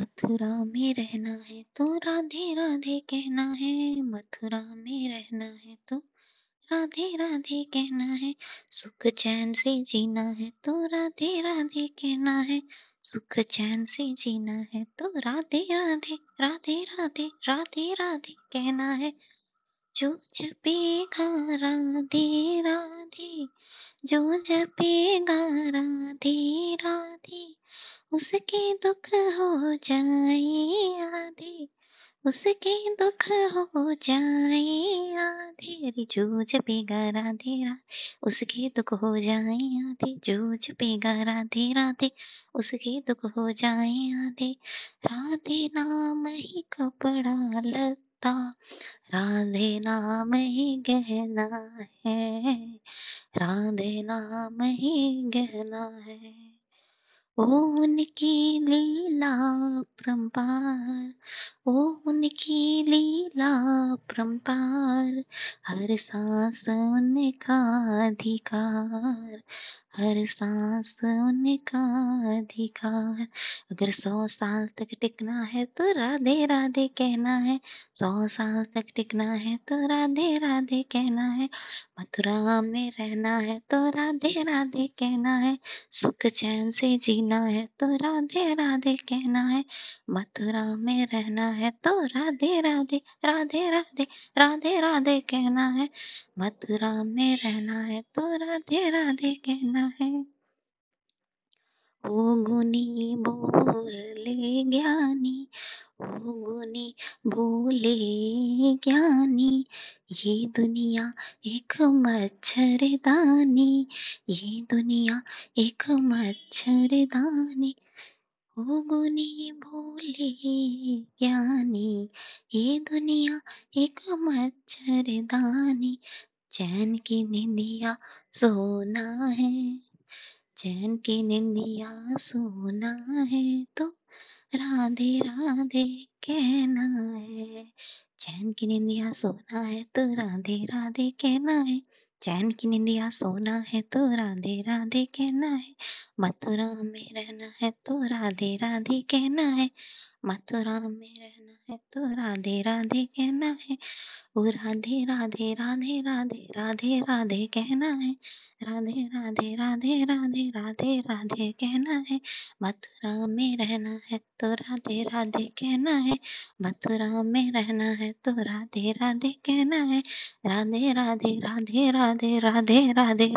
मथुरा में रहना है तो राधे राधे कहना है। मथुरा में रहना है तो राधे राधे कहना है। सुख चैन से जीना है तो राधे राधे कहना है। सुख चैन से जीना है तो राधे राधे राधे राधे राधे राधे कहना है। जो जपेगा राधे राधे, जो जपेगा राधे राधे उसके दुख हो जाए आधे। उसके दुख हो जाए आधे। अरे जो जपेगा राधे राधे उसके दुख हो जाए आधे। जो जपेगा राधे राधे उसके दुख हो जाए आधे। राधे नाम ही कपड़ा लता। राधे नाम ही गहना है। राधे नाम ही गहना है। उनकी लीला परम्पार ओ उनकी लीला परम्पार हर सांस उनका अधिकार, हर सांस उनका अधिकार। अगर सौ साल तक टिकना है तो राधे राधे कहना है, सौ साल तक टिकना है तो राधे राधे कहना है, मथुरा में रहना है तो राधे राधे कहना है, सुख चैन से जीना है तो राधे राधे कहना है, मथुरा में रहना है तो राधे राधे राधे राधे राधे राधे कहना है। मथुरा में रहना है तो राधे राधे कहना है। ओ गुनी बोले ज्ञानी, ओ गुनी बोले ज्ञानी, ये दुनिया एक मच्छरदानी, ये दुनिया एक मच्छरदानी। गुनी बोले, ज्ञानी, ये दुनिया एक मच्छरदानी। चैन की निंदिया सोना है, चैन की निंदिया सोना है तो राधे राधे कहना है। चैन की निंदिया सोना है तो राधे राधे कहना है। चैन की निंदिया सोना है तो राधे राधे कहना है, मथुरा में रहना है तो राधे राधे कहना है। मथुरा में रहना है तो राधे राधे कहना है ओ राधे राधे राधे राधे राधे राधे कहना है राधे राधे राधे राधे राधे राधे कहना है मथुरा में रहना है तो राधे राधे कहना है मथुरा में रहना है तो राधे राधे कहना है राधे राधे राधे राधे राधे राधे